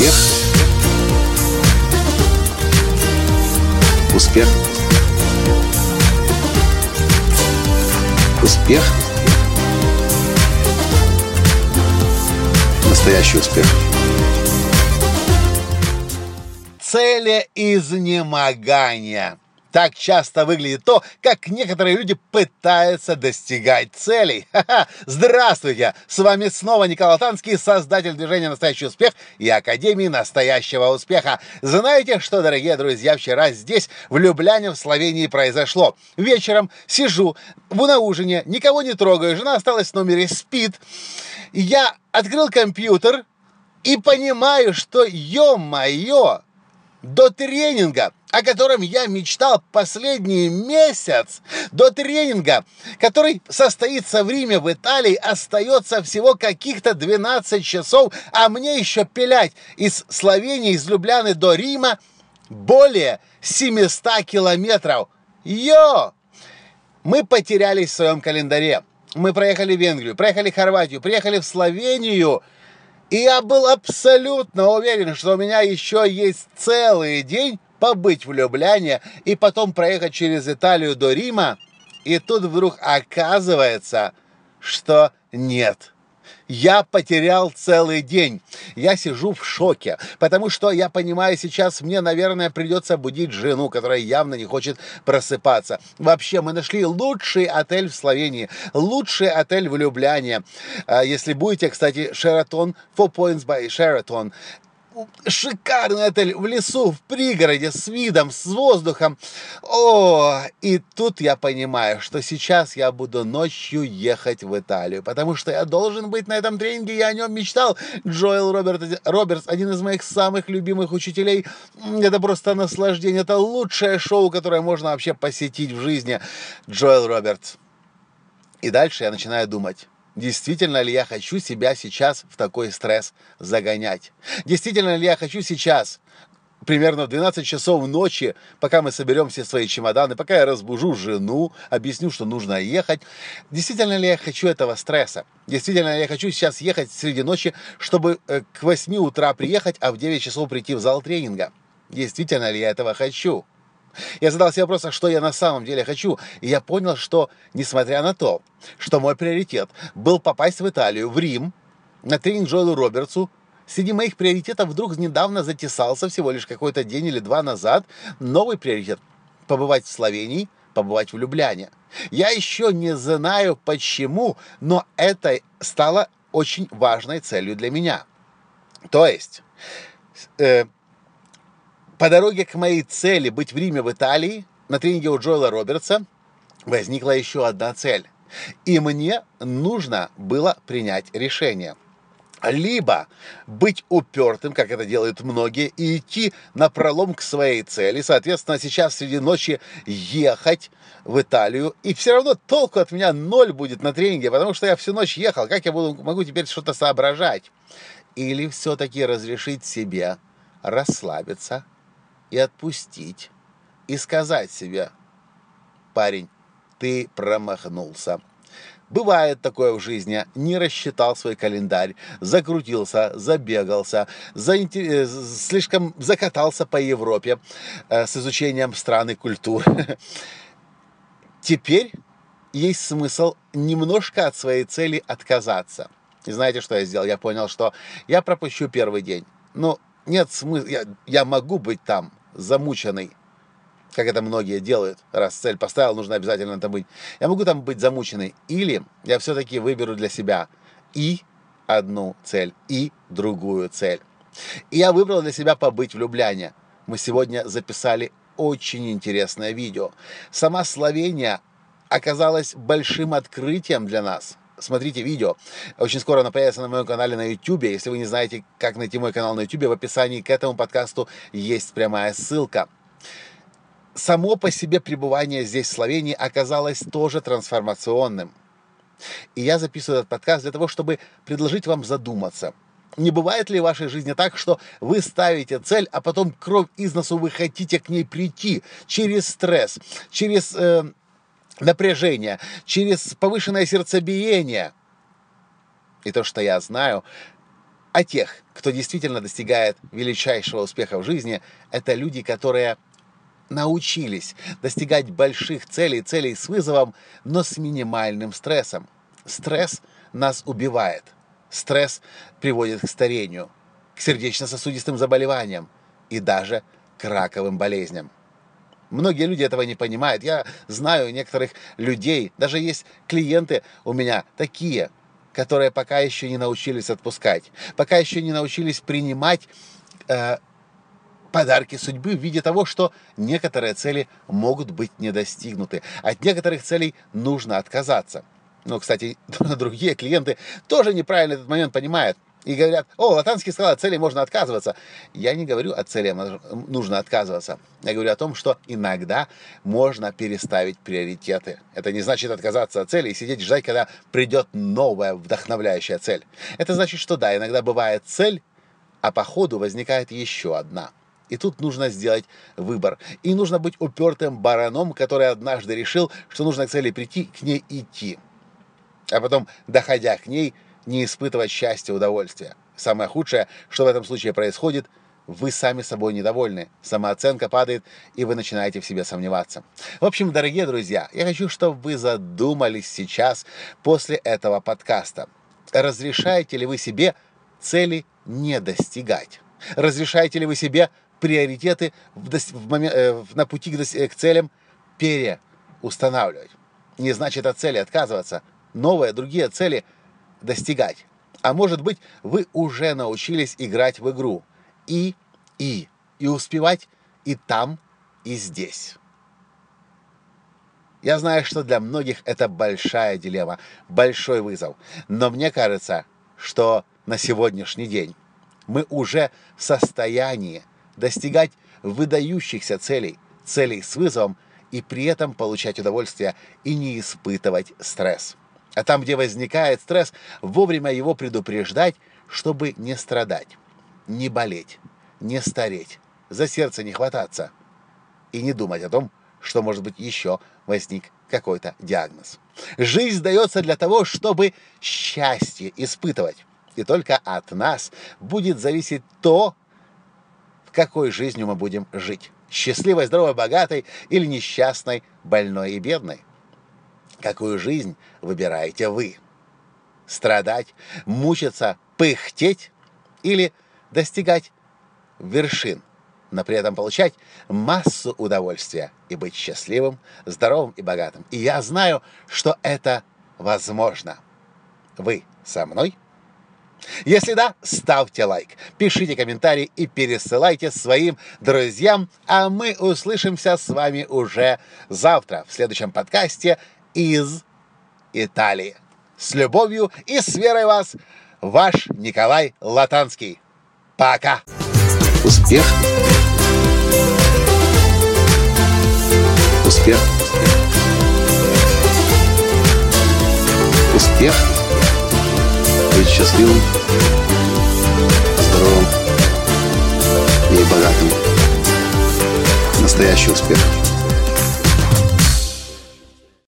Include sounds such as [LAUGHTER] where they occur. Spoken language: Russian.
Успех. Успех. Успех. Настоящий успех. Цели изнемогания. Так часто выглядит то, как некоторые люди пытаются достигать целей. Ха-ха! Здравствуйте! С вами снова Николай Танский, создатель движения «Настоящий успех» и Академии «Настоящего успеха». Знаете, что, дорогие друзья, вчера здесь, в Любляне, в Словении, произошло? Вечером сижу на ужине, никого не трогаю, жена осталась в номере, спит. Я открыл компьютер и понимаю, что, ё-моё, до тренинга, о котором я мечтал последний месяц, до тренинга, который состоится в Риме, в Италии, остается всего каких-то 12 часов, а мне еще пилять из Словении, из Любляны до Рима более 700 километров. Йо! Мы потерялись в своем календаре. Мы проехали Венгрию, проехали Хорватию, приехали в Словению – и я был абсолютно уверен, что у меня еще есть целый день побыть в Любляне и потом проехать через Италию до Рима. И тут вдруг оказывается, что нет я потерял целый день. Я сижу в шоке, потому что я понимаю, сейчас мне, наверное, придется будить жену, которая явно не хочет просыпаться. Вообще, мы нашли лучший отель в Словении, лучший отель в Любляне. А, если будете, кстати, Sheraton, Four Points by Sheraton, шикарный отель в лесу, в пригороде, с видом, с воздухом. О, и тут я понимаю, что сейчас я буду ночью ехать в Италию, потому что я должен быть на этом тренинге, я о нем мечтал. Джоэл Роберт, Робертс, один из моих самых любимых учителей. Это просто наслаждение, это лучшее шоу, которое можно вообще посетить в жизни. Джоэл Робертс. И дальше я начинаю думать Действительно ли я хочу себя сейчас в такой стресс загонять? Действительно ли я хочу сейчас, примерно в 12 часов ночи, пока мы соберем все свои чемоданы, пока я разбужу жену, объясню, что нужно ехать. Действительно ли я хочу этого стресса? Действительно ли я хочу сейчас ехать среди ночи, чтобы э, к 8 утра приехать, а в 9 часов прийти в зал тренинга? Действительно ли я этого хочу? Я задал себе вопрос, а что я на самом деле хочу, и я понял, что, несмотря на то, что мой приоритет был попасть в Италию, в Рим, на тренинг Джоэлу Робертсу, среди моих приоритетов вдруг недавно затесался, всего лишь какой-то день или два назад, новый приоритет – побывать в Словении, побывать в Любляне. Я еще не знаю почему, но это стало очень важной целью для меня. То есть, э, по дороге к моей цели быть в Риме, в Италии, на тренинге у Джоэла Робертса, возникла еще одна цель. И мне нужно было принять решение. Либо быть упертым, как это делают многие, и идти на пролом к своей цели. Соответственно, сейчас среди ночи ехать в Италию. И все равно толку от меня ноль будет на тренинге, потому что я всю ночь ехал. Как я буду, могу теперь что-то соображать? Или все-таки разрешить себе расслабиться, и отпустить, и сказать себе, парень, ты промахнулся. Бывает такое в жизни, не рассчитал свой календарь, закрутился, забегался, заинтер... слишком закатался по Европе э, с изучением стран и культур. [LAUGHS] Теперь есть смысл немножко от своей цели отказаться. И знаете, что я сделал? Я понял, что я пропущу первый день. Ну, нет смысла, я, я могу быть там, замученный, как это многие делают, раз цель поставил, нужно обязательно там быть. Я могу там быть замученный, или я все-таки выберу для себя и одну цель, и другую цель. И я выбрал для себя побыть в Любляне. Мы сегодня записали очень интересное видео. Сама Словения оказалась большим открытием для нас смотрите видео. Очень скоро оно появится на моем канале на YouTube. Если вы не знаете, как найти мой канал на YouTube, в описании к этому подкасту есть прямая ссылка. Само по себе пребывание здесь, в Словении, оказалось тоже трансформационным. И я записываю этот подкаст для того, чтобы предложить вам задуматься. Не бывает ли в вашей жизни так, что вы ставите цель, а потом кровь из носу вы хотите к ней прийти через стресс, через э, напряжение, через повышенное сердцебиение. И то, что я знаю, А тех, кто действительно достигает величайшего успеха в жизни, это люди, которые научились достигать больших целей, целей с вызовом, но с минимальным стрессом. Стресс нас убивает. Стресс приводит к старению, к сердечно-сосудистым заболеваниям и даже к раковым болезням. Многие люди этого не понимают. Я знаю некоторых людей, даже есть клиенты у меня такие, которые пока еще не научились отпускать, пока еще не научились принимать э, подарки судьбы в виде того, что некоторые цели могут быть не достигнуты. От некоторых целей нужно отказаться. Но, кстати, [LAUGHS] другие клиенты тоже неправильно этот момент понимают и говорят, о, Латанский сказал, от целей можно отказываться. Я не говорю, от цели нужно отказываться. Я говорю о том, что иногда можно переставить приоритеты. Это не значит отказаться от цели и сидеть ждать, когда придет новая вдохновляющая цель. Это значит, что да, иногда бывает цель, а по ходу возникает еще одна. И тут нужно сделать выбор. И нужно быть упертым бараном, который однажды решил, что нужно к цели прийти, к ней идти. А потом, доходя к ней, не испытывать счастья, удовольствия. Самое худшее, что в этом случае происходит, вы сами собой недовольны, самооценка падает, и вы начинаете в себе сомневаться. В общем, дорогие друзья, я хочу, чтобы вы задумались сейчас после этого подкаста. Разрешаете ли вы себе цели не достигать? Разрешаете ли вы себе приоритеты в, в момент, э, на пути к, к целям переустанавливать? Не значит от цели отказываться. Новые, другие цели – достигать. А может быть, вы уже научились играть в игру. И, и, и успевать и там, и здесь. Я знаю, что для многих это большая дилемма, большой вызов. Но мне кажется, что на сегодняшний день мы уже в состоянии достигать выдающихся целей, целей с вызовом и при этом получать удовольствие и не испытывать стресс. А там, где возникает стресс, вовремя его предупреждать, чтобы не страдать, не болеть, не стареть, за сердце не хвататься и не думать о том, что, может быть, еще возник какой-то диагноз. Жизнь дается для того, чтобы счастье испытывать. И только от нас будет зависеть то, в какой жизнью мы будем жить. Счастливой, здоровой, богатой или несчастной, больной и бедной. Какую жизнь выбираете вы? Страдать, мучиться, пыхтеть или достигать вершин, но при этом получать массу удовольствия и быть счастливым, здоровым и богатым. И я знаю, что это возможно. Вы со мной? Если да, ставьте лайк, пишите комментарии и пересылайте своим друзьям, а мы услышимся с вами уже завтра в следующем подкасте из Италии. С любовью и с верой вас, ваш Николай Латанский. Пока! Успех! Успех! Успех! Быть счастливым, здоровым и богатым. Настоящий успех!